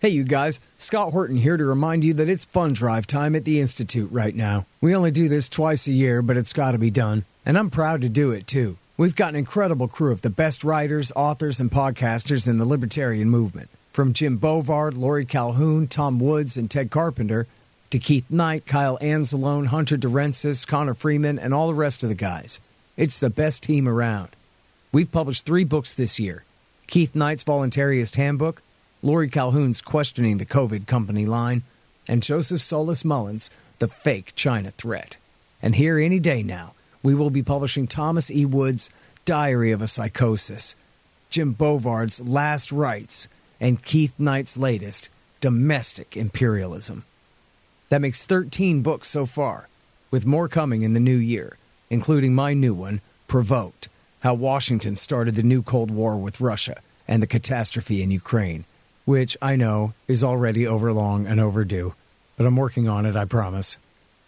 Hey, you guys, Scott Horton here to remind you that it's fund drive time at the Institute right now. We only do this twice a year, but it's got to be done. And I'm proud to do it too. We've got an incredible crew of the best writers, authors, and podcasters in the libertarian movement. From Jim Bovard, Laurie Calhoun, Tom Woods, and Ted Carpenter, to Keith Knight, Kyle Anzalone, Hunter DeRensis, Connor Freeman, and all the rest of the guys. It's the best team around. We've published three books this year Keith Knight's Voluntarist Handbook, Laurie Calhoun's Questioning the COVID Company Line, and Joseph Solis Mullen's The Fake China Threat. And here any day now, we will be publishing Thomas E. Wood's Diary of a Psychosis, Jim Bovard's Last Rights, and Keith Knight's latest, Domestic Imperialism. That makes 13 books so far, with more coming in the new year, including my new one, Provoked How Washington Started the New Cold War with Russia and the Catastrophe in Ukraine which I know is already overlong and overdue, but I'm working on it, I promise.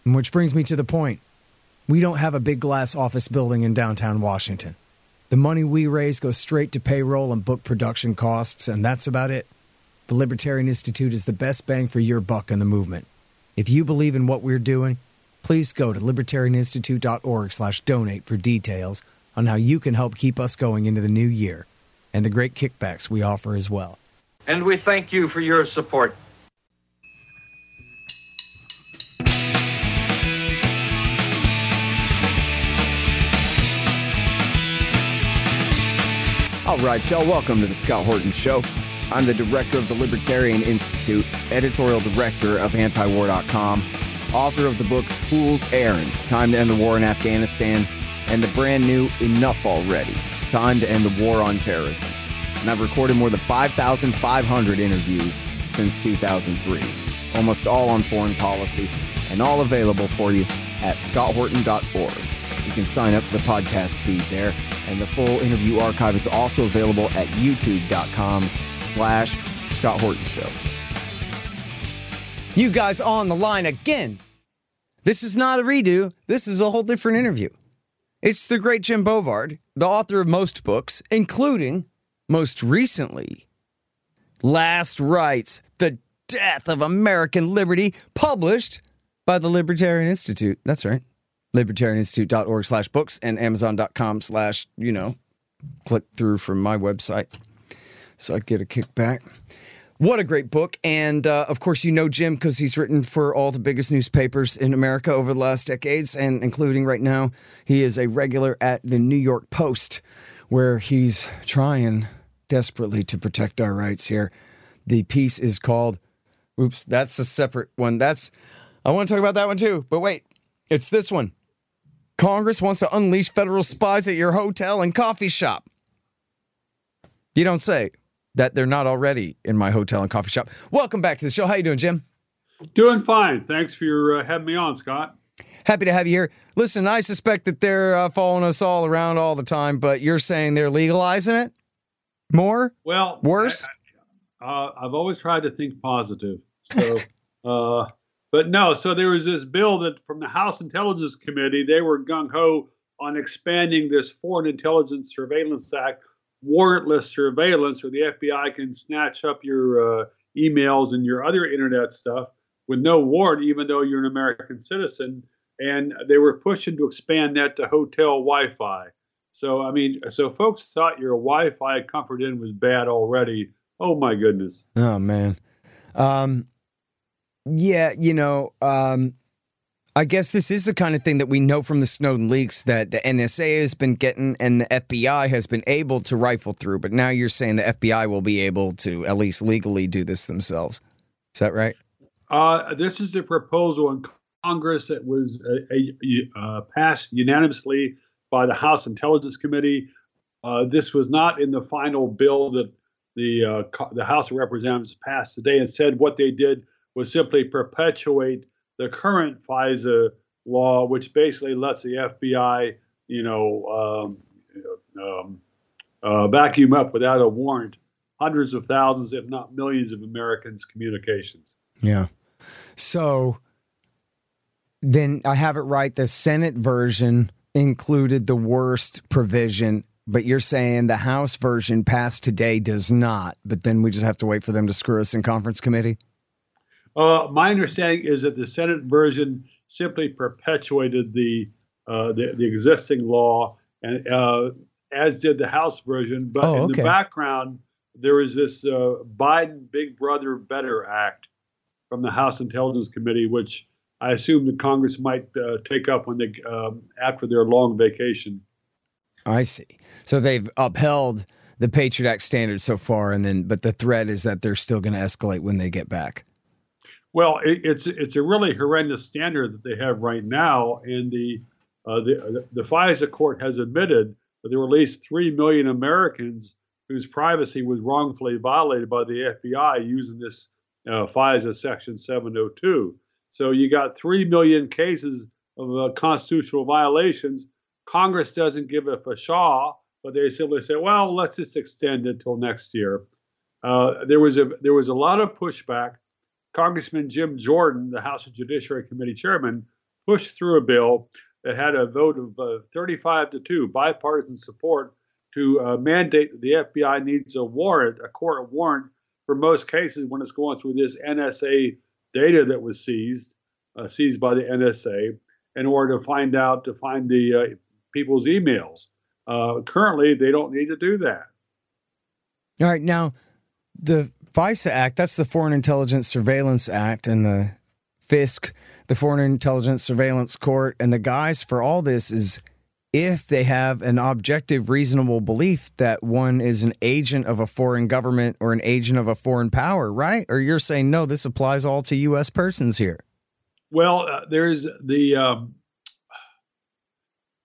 And which brings me to the point. We don't have a big glass office building in downtown Washington. The money we raise goes straight to payroll and book production costs, and that's about it. The Libertarian Institute is the best bang for your buck in the movement. If you believe in what we're doing, please go to libertarianinstitute.org/donate for details on how you can help keep us going into the new year and the great kickbacks we offer as well and we thank you for your support. All right, y'all, welcome to the Scott Horton Show. I'm the director of the Libertarian Institute, editorial director of antiwar.com, author of the book Fool's Errand Time to End the War in Afghanistan, and the brand new Enough Already Time to End the War on Terrorism and I've recorded more than 5,500 interviews since 2003, almost all on foreign policy, and all available for you at scotthorton.org. You can sign up for the podcast feed there, and the full interview archive is also available at youtube.com slash Scott Horton Show. You guys on the line again. This is not a redo. This is a whole different interview. It's the great Jim Bovard, the author of most books, including most recently, Last Rights, The Death of American Liberty, published by the Libertarian Institute. That's right. Libertarianinstitute.org slash books and Amazon.com slash, you know, click through from my website. So I get a kickback. What a great book. And uh, of course, you know Jim because he's written for all the biggest newspapers in America over the last decades, and including right now, he is a regular at the New York Post, where he's trying desperately to protect our rights here. The piece is called, oops, that's a separate one. That's, I want to talk about that one too. But wait, it's this one. Congress wants to unleash federal spies at your hotel and coffee shop. You don't say that they're not already in my hotel and coffee shop. Welcome back to the show. How you doing, Jim? Doing fine. Thanks for your, uh, having me on, Scott. Happy to have you here. Listen, I suspect that they're uh, following us all around all the time, but you're saying they're legalizing it? More? Well, worse? I, uh, I've always tried to think positive. So, uh, but no. So there was this bill that from the House Intelligence Committee, they were gung ho on expanding this Foreign Intelligence Surveillance Act, warrantless surveillance, where the FBI can snatch up your uh, emails and your other internet stuff with no warrant, even though you're an American citizen. And they were pushing to expand that to hotel Wi-Fi. So I mean, so folks thought your Wi-Fi Comfort Inn was bad already. Oh my goodness. Oh man. Um, yeah, you know, um, I guess this is the kind of thing that we know from the Snowden leaks that the NSA has been getting and the FBI has been able to rifle through. But now you're saying the FBI will be able to at least legally do this themselves. Is that right? Uh, this is the proposal in Congress that was a, uh, passed unanimously by the House Intelligence Committee. Uh, this was not in the final bill that the uh, the House of Representatives passed today. and said what they did was simply perpetuate the current FISA law, which basically lets the FBI, you know, um, um, uh, vacuum up without a warrant hundreds of thousands, if not millions, of Americans' communications. Yeah. So then I have it right. The Senate version included the worst provision but you're saying the House version passed today does not, but then we just have to wait for them to screw us in conference committee? Uh, my understanding is that the Senate version simply perpetuated the uh, the, the, existing law, and uh, as did the House version. But oh, in the background, there was this uh, Biden Big Brother Better Act from the House Intelligence Committee, which I assume the Congress might uh, take up when they um, after their long vacation. I see. So they've upheld the Patriot Act standards so far, and then but the threat is that they're still going to escalate when they get back. Well, it, it's it's a really horrendous standard that they have right now, and the uh, the, the, the FISA court has admitted that there were at least three million Americans whose privacy was wrongfully violated by the FBI using this uh, FISA Section 702. So you got 3 million cases of uh, constitutional violations. Congress doesn't give it a fashaw, but they simply say, well, let's just extend it till next year. Uh, there was a there was a lot of pushback. Congressman Jim Jordan, the House Judiciary Committee chairman, pushed through a bill that had a vote of uh, 35 to 2, bipartisan support to uh, mandate that the FBI needs a warrant, a court warrant for most cases when it's going through this NSA data that was seized, uh, seized by the NSA, in order to find out to find the uh, people's emails. Uh, currently, they don't need to do that. All right, now the FISA Act, that's the Foreign Intelligence Surveillance Act, and the FISC, the Foreign Intelligence Surveillance Court, and the guys for all this is if they have an objective, reasonable belief that one is an agent of a foreign government or an agent of a foreign power, right? Or you're saying, no, this applies all to U.S. persons here? Well, uh, there's the um,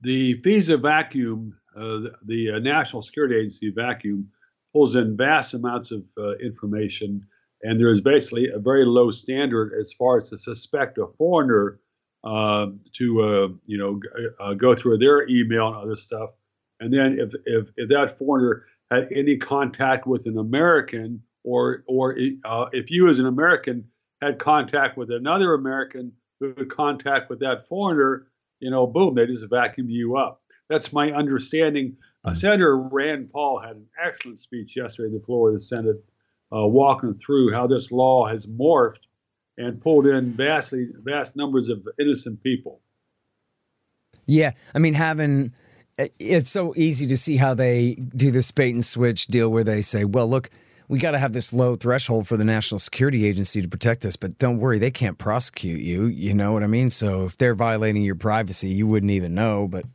the FISA vacuum, uh, the, the uh, National Security Agency vacuum, pulls in vast amounts of uh, information, and there is basically a very low standard as far as to suspect a foreigner uh, to uh, you know uh, go through their email and other stuff. And then if, if, if that foreigner had any contact with an American, or or uh, if you as an American had contact with another American who had contact with that foreigner, you know, boom, they just vacuum you up. That's my understanding. Uh, hmm. Senator Rand Paul had an excellent speech yesterday in the floor of the Senate, uh, walking through how this law has morphed and pulled in vastly vast numbers of innocent people. Yeah, I mean, having it's so easy to see how they do this bait and switch deal where they say, "Well, look." We got to have this low threshold for the National Security Agency to protect us, but don't worry, they can't prosecute you. You know what I mean? So if they're violating your privacy, you wouldn't even know. But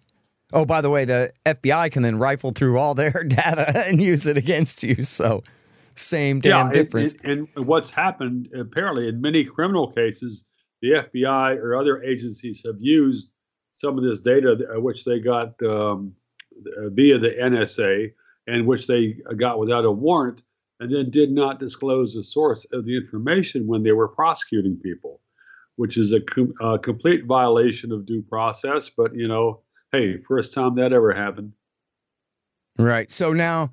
oh, by the way, the FBI can then rifle through all their data and use it against you. So same damn yeah, difference. And, and, what's happened apparently in many criminal cases, the FBI or other agencies have used some of this data, uh, which they got um, via the NSA and which they got without a warrant, and then did not disclose the source of the information when they were prosecuting people, which is a, com- a complete violation of due process. But you know, hey, first time that ever happened. Right. So now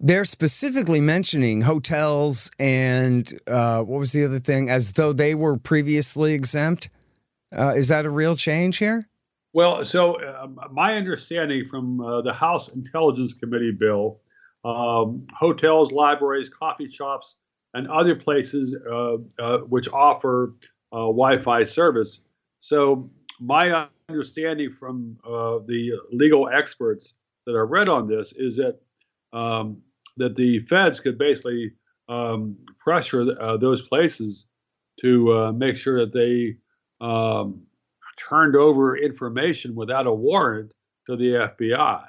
they're specifically mentioning hotels and uh, what was the other thing as though they were previously exempt. Uh, is that a real change here? Well, so uh, my understanding from uh, the House Intelligence Committee bill, um, hotels, libraries, coffee shops, and other places uh, uh, which offer Wi-Fi service. So my understanding from the legal experts that I read on this is that um, that the feds could basically um, pressure uh, those places to uh, make sure that they um, turned over information without a warrant to the FBI.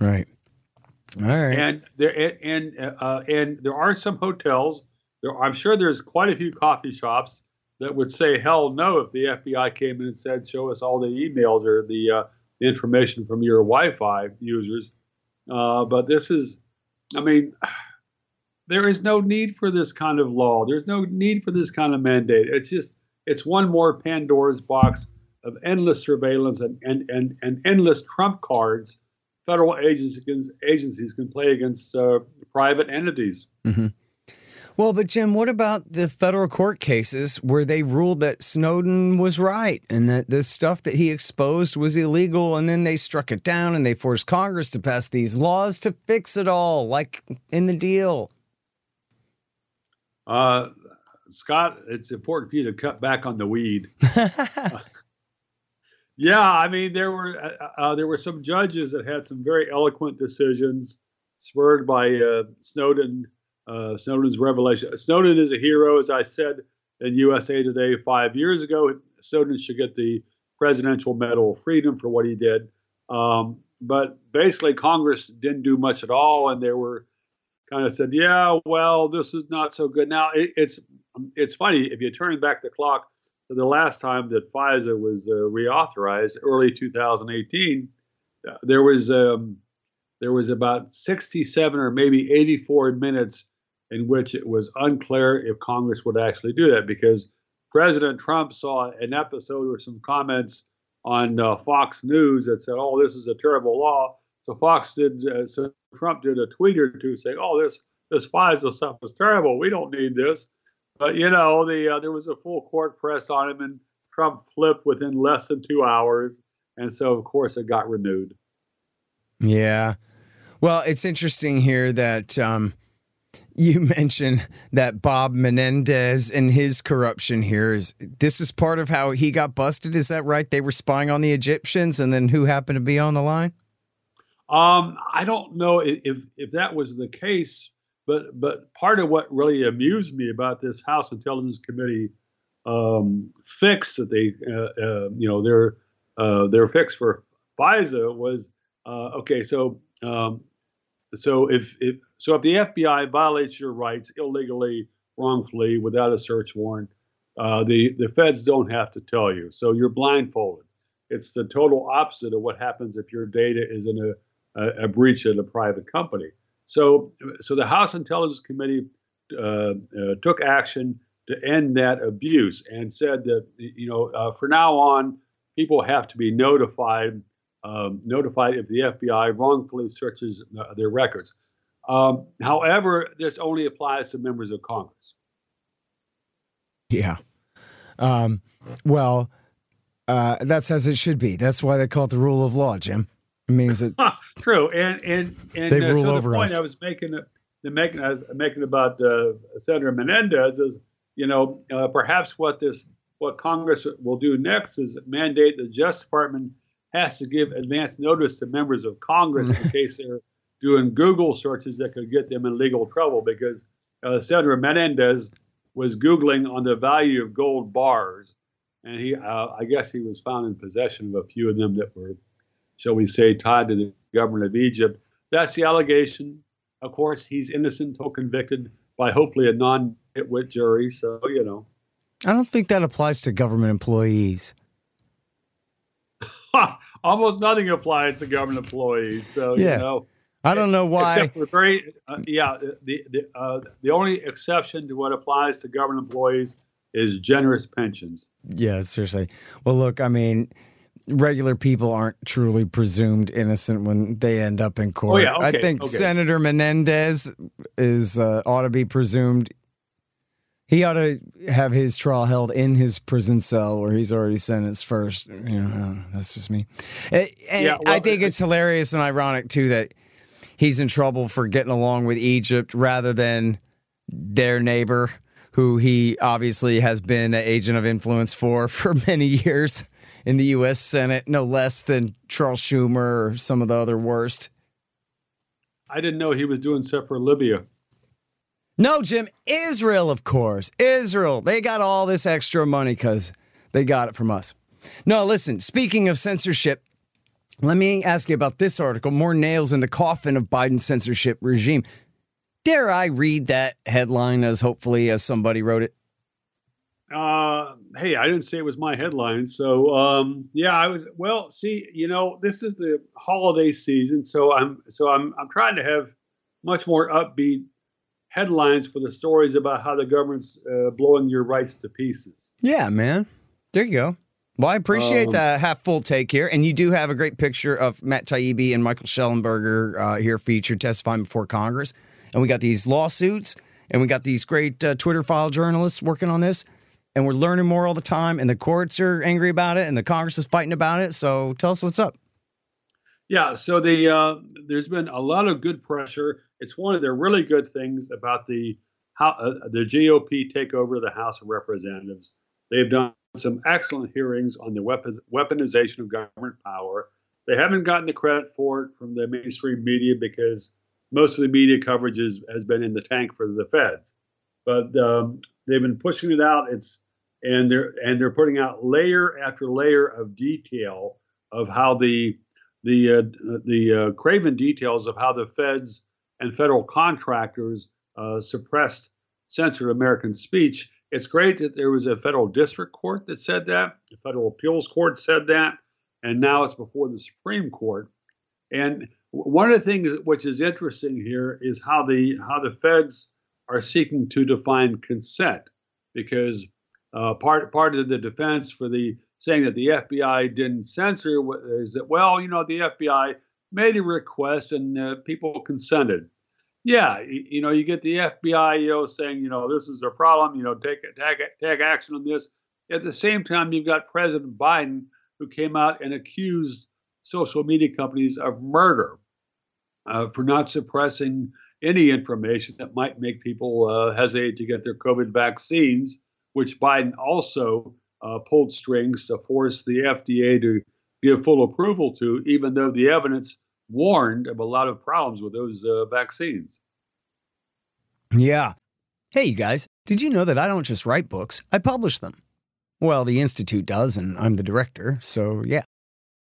Right. All right. And there and uh, and there are some hotels. There, I'm sure there's quite a few coffee shops that would say hell no if the FBI came in and said, "Show us all the emails or the, uh, the information from your Wi-Fi users." Uh, but this is, I mean, there is no need for this kind of law. There's no need for this kind of mandate. It's just, it's one more Pandora's box of endless surveillance and, and, and, and endless trump cards federal agencies, agencies can play against uh, private entities. Mm-hmm. Well, but Jim, what about the federal court cases where they ruled that Snowden was right and that the stuff that he exposed was illegal and then they struck it down and they forced Congress to pass these laws to fix it all, like in the deal? Uh, Scott, it's important for you to cut back on the weed. yeah, I mean there were uh, uh, there were some judges that had some very eloquent decisions spurred by uh, Snowden uh, Snowden's revelation. Snowden is a hero, as I said in USA Today five years ago. Snowden should get the Presidential Medal of Freedom for what he did. Um, but basically, Congress didn't do much at all, and they were kind of said, "Yeah, well, this is not so good." Now it, it's it's funny if you turn back the clock to the last time that FISA was uh, reauthorized, early 2018. Uh, there was um, there was about 67 or maybe 84 minutes in which it was unclear if Congress would actually do that because President Trump saw an episode or some comments on uh, Fox News that said, "Oh, this is a terrible law." So Fox did, uh, so Trump did a tweet or two saying, "Oh, this this FISA stuff is terrible. We don't need this." But you know, the uh, there was a full court press on him, and Trump flipped within less than two hours, and so of course it got renewed. Yeah, well, it's interesting here that. Um, you mentioned that Bob Menendez and his corruption here is this is part of how he got busted. Is that right? They were spying on the Egyptians, and then who happened to be on the line? Um, I don't know if if that was the case, but but part of what really amused me about this House Intelligence Committee um, fix that they uh, uh, you know their uh, their fix for FISA was uh, okay. So um, so if, if so, if the FBI violates your rights illegally, wrongfully, without a search warrant, uh, the the feds don't have to tell you. So you're blindfolded. It's the total opposite of what happens if your data is in a, a, a breach at a private company. So so the House Intelligence Committee uh, uh, took action to end that abuse and said that you know uh, for now on people have to be notified um, notified if the FBI wrongfully searches uh, their records. Um, however, this only applies to members of Congress. Yeah. Um, well, uh, that's as it should be. That's why they call it the rule of law, Jim. It means that true. And and and they uh, rule so over the point us. I was making, the making I was making about uh, Senator Menendez is, you know, uh, perhaps what this what Congress will do next is mandate the Justice Department has to give advance notice to members of Congress in case they're doing Google searches that could get them in legal trouble because uh, Senator Menendez was Googling on the value of gold bars. And he, uh, I guess he was found in possession of a few of them that were, shall we say, tied to the government of Egypt. That's the allegation. Of course, he's innocent until convicted by hopefully a non nitwit jury. So, you know. I don't think that applies to government employees. almost nothing applies to government employees. So Yeah. you know, I don't know why. except for very uh, yeah, the the uh, the only exception to what applies to government employees is generous pensions. Yeah, seriously. Well, look, I mean, regular people aren't truly presumed innocent when they end up in court. yeah, I think okay. Senator Menendez is uh, ought to be presumed. He ought to have his trial held in his prison cell where he's already sentenced first. You know, uh, that's just me. And, and Yeah, I think it's hilarious and ironic too that he's in trouble for getting along with Egypt rather than their neighbor, who he obviously has been an agent of influence for for many years in the U.S. Senate, no less than Charles Schumer or some of the other worst. I didn't know he was doing stuff for Libya. No, Jim, Israel, of course. Israel. They got all this extra money because they got it from us. No, listen, speaking of censorship, let me ask you about this article More nails in the coffin of Biden's censorship regime. Dare I read that headline as hopefully as somebody wrote it? Uh, hey, I didn't say it was my headline. So, um, yeah, I was. Well, see, you know, this is the holiday season, so I'm so I'm I'm trying to have much more upbeat headlines for the stories about how the government's uh, blowing your rights to pieces. Yeah, man. There you go. Well, I appreciate Um, the half full take here. And you do have a great picture of Matt Taibbi and Michael Shellenberger uh, here featured testifying before Congress. And we got these lawsuits. and we got these great uh, Twitter file journalists working on this, and we're learning more all the time. And the courts are angry about it, and the Congress is fighting about it. So tell us what's up. Yeah, so the uh, there's been a lot of good pressure. It's one of the really good things about the how uh, the GOP takeover of the House of Representatives. They've done some excellent hearings on the weaponization of government power. They haven't gotten the credit for it from the mainstream media because most of the media coverage is, has been in the tank for the feds. But um, they've been pushing it out. It's and they're and they're putting out layer after layer of detail of how the the uh, the uh, craven details of how the feds and federal contractors uh, suppressed censored American speech. It's great that there was a federal district court that said that, the federal appeals court said that, and now it's before the Supreme Court. And one of the things which is interesting here is how the how the feds are seeking to define consent, because uh, part part of the defense for the saying that the FBI didn't censor is that well, you know, the FBI made a request and uh, people consented. Yeah, you, you, know, you get the FBI, you know, saying, you know, this is a problem, you know, take take take action on this. At the same time, you've got President Biden who came out and accused social media companies of murder uh, for not suppressing any information that might make people uh, hesitate to get their COVID vaccines, which Biden also uh, pulled strings to force the FDA to give full approval to, even though the evidence warned of a lot of problems with those uh, vaccines. Yeah. Hey, you guys, did you know that I don't just write books, I publish them? Well, the Institute does, and I'm the director, so yeah.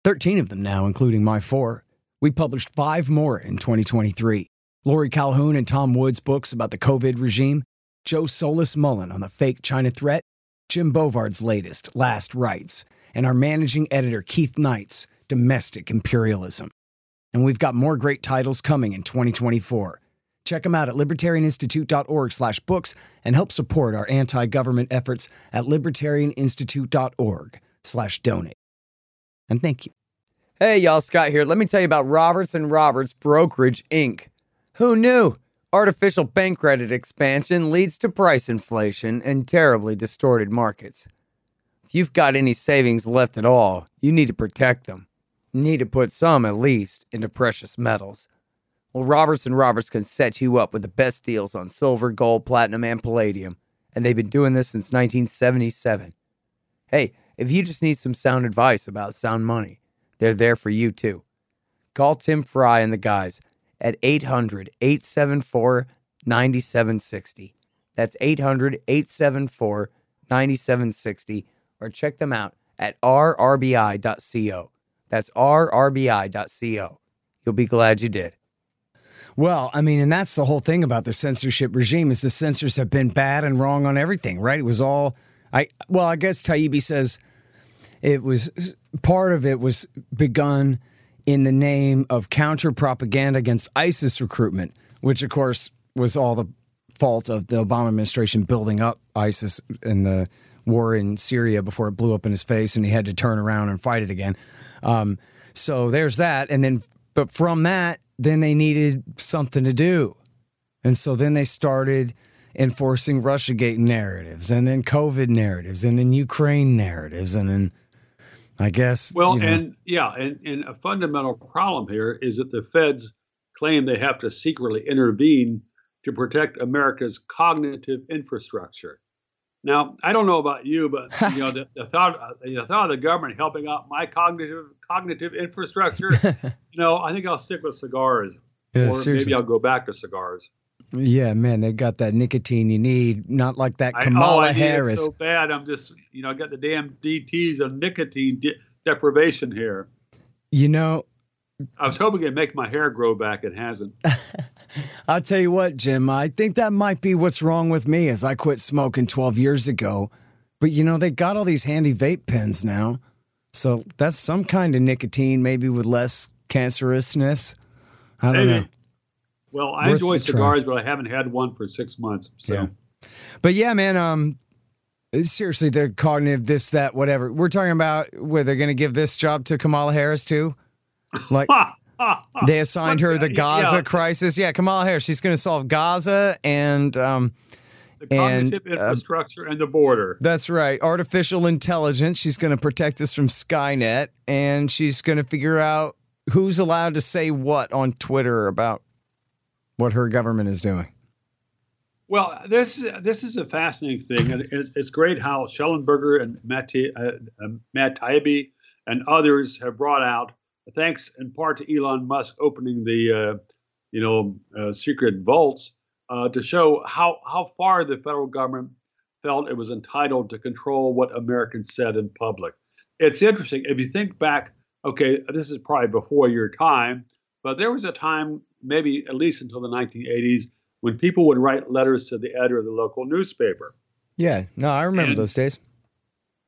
13 of them now, including my four. We published five more in 2023. Laurie Calhoun and Tom Woods' books about the COVID regime, Joe Solis Mullen on the fake China threat, Jim Bovard's latest, Last Rights, and our managing editor, Keith Knight's Domestic Imperialism. And we've got more great titles coming in 2024. Check them out at libertarianinstitute.org slash books and help support our anti-government efforts at libertarianinstitute.org slash donate. And thank you. Hey, y'all, Scott here. Let me tell you about Roberts Roberts Brokerage, Inc. Who knew? Artificial bank credit expansion leads to price inflation and terribly distorted markets. If you've got any savings left at all, you need to protect them. You need to put some, at least, into precious metals. Well, Roberts and Roberts can set you up with the best deals on silver, gold, platinum, and palladium, and they've been doing this since 1977. Hey, if you just need some sound advice about sound money, they're there for you too. Call Tim Fry and the guys at 800 874 9760. That's 800 874 9760, or check them out at rrbi.co. That's rrbi.co. You'll be glad you did. Well, I mean, and that's the whole thing about the censorship regime is the censors have been bad and wrong on everything, right? It was all I well, I guess Taibbi says it was part of it was begun in the name of counter propaganda against ISIS recruitment, which of course was all the fault of the Obama administration building up ISIS in the war in Syria before it blew up in his face and he had to turn around and fight it again. Um, so there's that. And then, but from that, then they needed something to do. And so then they started enforcing Russiagate narratives and then COVID narratives and then Ukraine narratives and then I guess. Well, you know. and yeah, and, and a fundamental problem here is that the feds claim they have to secretly intervene to protect America's cognitive infrastructure. Now, I don't know about you, but you know the, the thought the thought of the government helping out my cognitive cognitive infrastructure, you know, I think I'll stick with cigars, yeah, or seriously. maybe I'll go back to cigars. Yeah, man, they got that nicotine you need, not like that oh, Kamala I, oh, I Harris. so bad, I'm just, you know, I got the damn DTs of nicotine de- deprivation here. You know, I was hoping it'd make my hair grow back. It hasn't. I'll tell you what, Jim. I think that might be what's wrong with me, as I quit smoking 12 years ago. But you know, they got all these handy vape pens now, so that's some kind of nicotine, maybe with less cancerousness. I don't maybe. know. Well, I Worth enjoy cigars, try. but I haven't had one for six months. So, yeah. but yeah, man. Um, seriously, the cognitive, this, that, whatever. We're talking about where they're going to give this job to Kamala Harris too. Like, they assigned her the Gaza yeah. crisis. Yeah, Kamala Harris. She's going to solve Gaza and um, the and, cognitive uh, infrastructure and the border. That's right. Artificial intelligence. She's going to protect us from Skynet, and she's going to figure out who's allowed to say what on Twitter about what her government is doing. Well, this this is a fascinating thing, and it's, it's great how Shellenberger and Matt, uh, um, Matt Taibbi and others have brought out, thanks in part to Elon Musk opening the, uh, you know, uh, secret vaults uh, to show how how far the federal government felt it was entitled to control what Americans said in public. It's interesting if you think back. Okay, this is probably before your time, but there was a time, maybe at least until the 1980s, when people would write letters to the editor of the local newspaper. Yeah, no, I remember And- those days.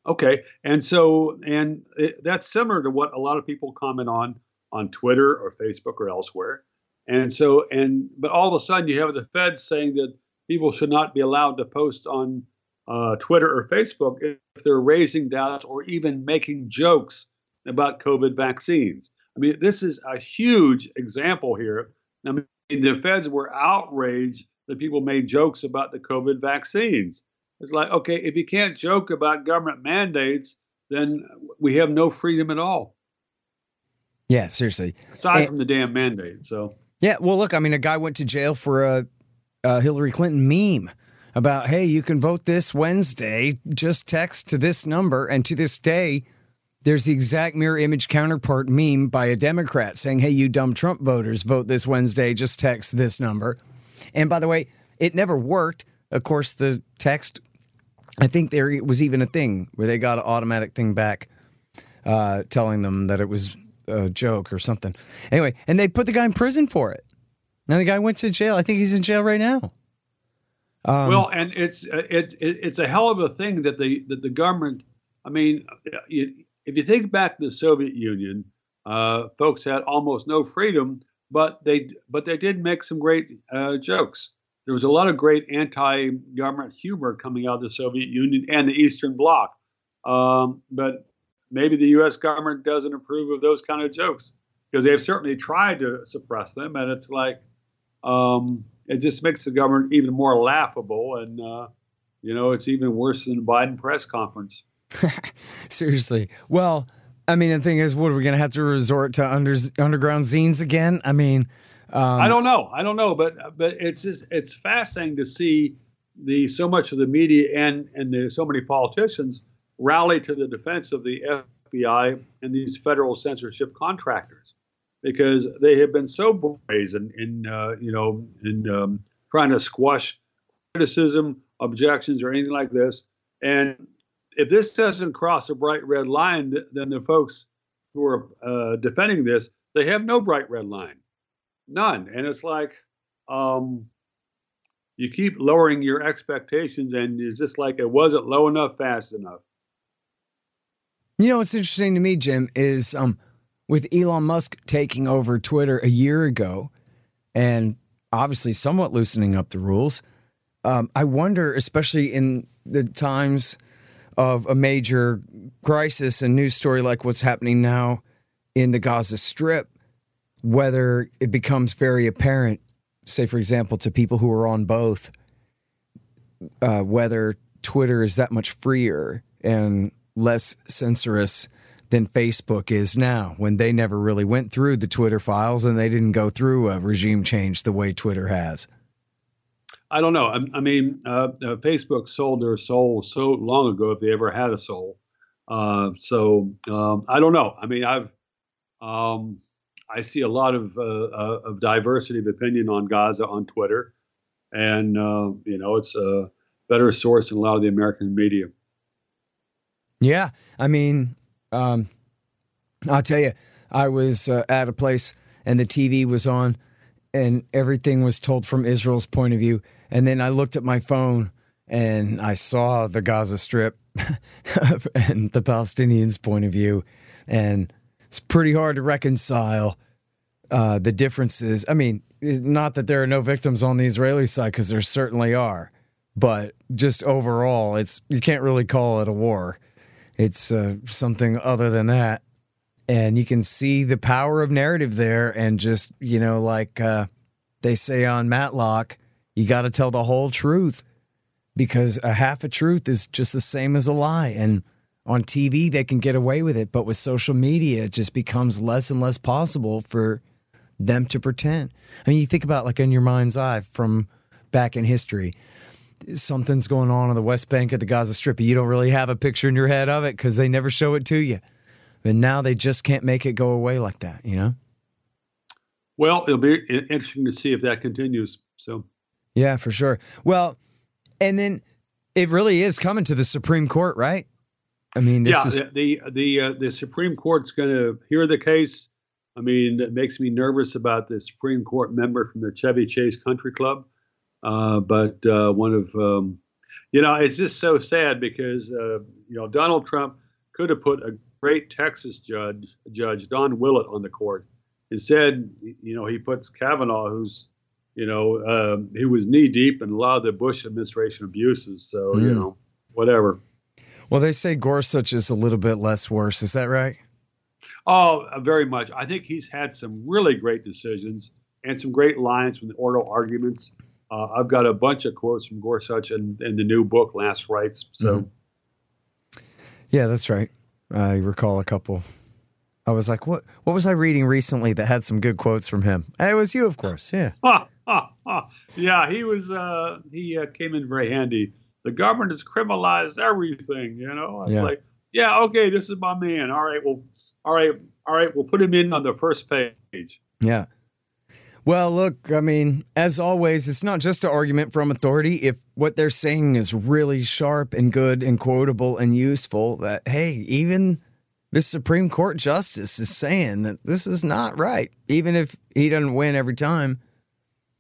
Okay, and so and it, that's similar to what a lot of people comment on on Twitter or Facebook or elsewhere. And so and but all of a sudden you have the Fed saying that people should not be allowed to post on uh, Twitter or Facebook if they're raising doubts or even making jokes about COVID vaccines. I mean, this is a huge example here. I mean, the feds were outraged that people made jokes about the COVID vaccines. It's like, okay, if you can't joke about government mandates, then we have no freedom at all, Yeah, seriously. aside And- from the damn mandate. So, Yeah, well, look, I mean, a guy went to jail for a, a Hillary Clinton meme about, hey, you can vote this Wednesday. Just text to this number. And to this day, there's the exact mirror image counterpart meme by a Democrat saying, hey, you dumb Trump voters, vote this Wednesday. Just text this number. And by the way, it never worked. Of course, the text, I think there was even a thing where they got an automatic thing back uh, telling them that it was a joke or something. Anyway, and they put the guy in prison for it. Now the guy went to jail. I think he's in jail right now. Um, well, and it's uh, it, it it's a hell of a thing that the that the government. I mean, you, if you think back to the Soviet Union, uh, folks had almost no freedom, but they but they did make some great uh, jokes. There was a lot of great anti-government humor coming out of the Soviet Union and the Eastern Bloc. Um, but maybe the U.S. government doesn't approve of those kind of jokes because they've certainly tried to suppress them, and it's like um, it just makes the government even more laughable, and uh, you know it's even worse than the Biden press conference. seriously. Well, I mean, the thing is, what are we going to have to resort to under, underground zines again? I mean, um, I don't know, I don't know, but but it's just it's fascinating to see the so much of the media and and the, so many politicians rally to the defense of the FBI and these federal censorship contractors because they have been so brazen in uh, you know in um, trying to squash criticism, objections, or anything like this. And if this doesn't cross a bright red line, then the folks who are uh, defending this they have no bright red line, none. And it's like um, you keep lowering your expectations, and it's just like it wasn't low enough, fast enough. You know what's interesting to me, Jim, is um, with Elon Musk taking over Twitter a year ago, and obviously somewhat loosening up the rules. Um, I wonder, especially in the times of a major crisis and news story like what's happening now in the Gaza Strip, whether it becomes very apparent, say, for example, to people who are on both, uh, whether Twitter is that much freer and less censorious than Facebook is now, when they never really went through the Twitter files and they didn't go through a regime change the way Twitter has. I don't know. I, I mean, uh, uh, Facebook sold their soul so long ago, if they ever had a soul. Uh, so um, I don't know. I mean, I've um, I see a lot of uh, uh, of diversity of opinion on Gaza on Twitter, and uh, you know, it's a better source than a lot of the American media. Yeah, I mean, um, I'll tell you, I was at a place and the TV was on, and everything was told from Israel's point of view. And then I looked at my phone and I saw the Gaza Strip and the Palestinians' point of view, and it's pretty hard to reconcile uh, the differences. I mean, not that there are no victims on the Israeli side, because there certainly are, but just overall, it's you can't really call it a war. It's uh, something other than that. and you can see the power of narrative there and just you know like uh, they say on matlock you got to tell the whole truth because a half a truth is just the same as a lie. And on tv they can get away with it. But with social media it just becomes less and less possible for them to pretend. I mean you think about like in your mind's eye from back in history something's going on on the west bank of the gaza strip. You don't really have a picture in your head of it because they never show it to you. And now they just can't make it go away like that, you know? Well, it'll be interesting to see if that continues. So, yeah, for sure. Well, and then it really is coming to the Supreme Court, right? I mean, yeah, is... the the the, uh, the Supreme Court's going to hear the case. I mean, it makes me nervous about the Supreme Court member from the Chevy Chase Country Club. Uh, but uh, one of, um, you know, it's just so sad because, uh, you know, Donald Trump could have put a great Texas judge, Judge Don Willett, on the court. Instead, you know, he puts Kavanaugh, who's, you know, um, he was knee deep in a lot of the Bush administration abuses. So, mm. you hmm. know, whatever. Well, they say Gorsuch is a little bit less worse. Is that right? Oh, uh, very much. I think he's had some really great decisions and some great lines from the oral arguments. Uh, I've got a bunch of quotes from Gorsuch in, in the new book, Last Rights. So, mm-hmm. yeah, that's right. I recall a couple. I was like, what? What was I reading recently that had some good quotes from him? And it was you, of course. Yeah. yeah, he was. Uh, he uh, came in very handy. The government has criminalized everything. You know, I was yeah. like, yeah, okay, this is my man. All right, well, all right, all right, we'll put him in on the first page. Yeah. Well, look, I mean, as always, it's not just an argument from authority. If what they're saying is really sharp and good and quotable and useful, that, hey, even this Supreme Court justice is saying that this is not right, even if he doesn't win every time.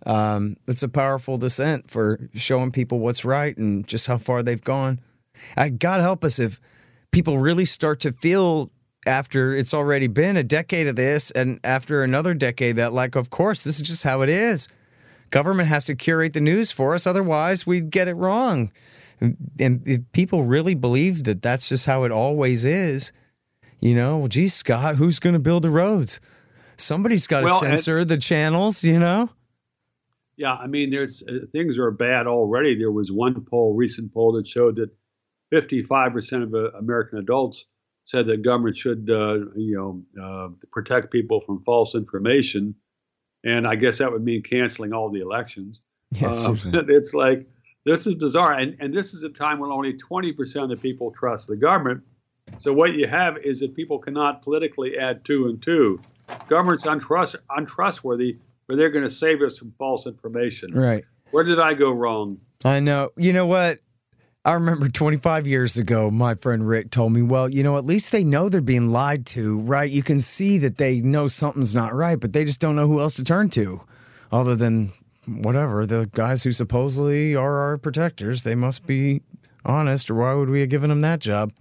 Um, it's a powerful dissent for showing people what's right and just how far they've gone. I, God help us if people really start to feel after it's already been a decade of this and after another decade that like of course this is just how it is government has to curate the news for us otherwise we'd get it wrong and if people really believe that that's just how it always is you know well geez scott who's going to build the roads? Somebody's got to well, censor the channels you know? Yeah i mean there's uh, things are bad already. There was one poll recent poll that showed that 55% of uh, american adults said that government should, uh, you know, uh, protect people from false information, and I guess that would mean canceling all the elections. Yes, um, it's like this is bizarre, and and this is a time when only 20% of the people trust the government. So what you have is that people cannot politically add two and two. Government's untrust untrustworthy, but they're going to save us from false information. Right. Where did I go wrong? I know. You know what? I remember 25 years ago, my friend Rick told me, well, you know, at least they know they're being lied to, right? You can see that they know something's not right, but they just don't know who else to turn to other than whatever, the guys who supposedly are our protectors. They must be honest, or why would we have given them that job?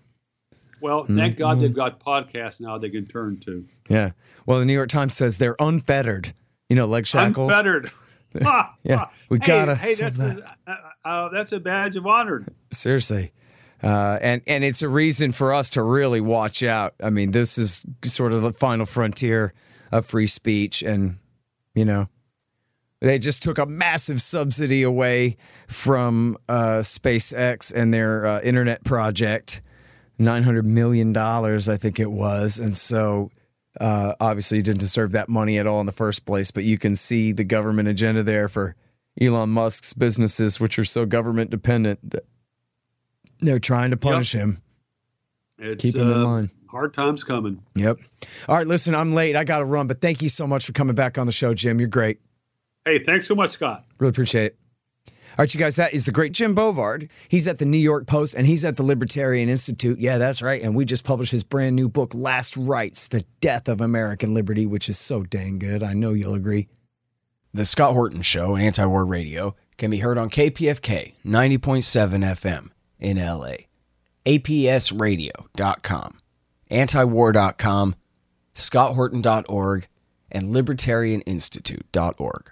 Well, thank mm-hmm. God they've got podcasts now they can turn to. Yeah. Well, the New York Times says they're unfettered, you know, like shackles. Unfettered. yeah, we gotta. Hey, that's that. a, uh, uh, that's a badge of honor. Seriously, uh, and and it's a reason for us to really watch out. I mean, this is sort of the final frontier of free speech, and you know, they just took a massive subsidy away from uh, SpaceX and their uh, internet project, nine hundred million dollars, I think it was, and so uh, obviously, you didn't deserve that money at all in the first place, but you can see the government agenda there for Elon Musk's businesses, which are so government dependent. That they're trying to punish yep. him. It's, Keep him uh, in line. Hard times coming. Yep. All right, listen, I'm late. I got to run, but thank you so much for coming back on the show, Jim. You're great. Hey, thanks so much, Scott. Really appreciate it. All right, you guys, that is the great Jim Bovard. He's at the New York Post and he's at the Libertarian Institute. Yeah, that's right. And we just published his brand new book, Last Rights The Death of American Liberty, which is so dang good. I know you'll agree. The Scott Horton Show, Anti War Radio, can be heard on KPFK 90.7 FM in LA, APSradio.com, antiwar.com, scotthorton.org, and libertarianinstitute.org.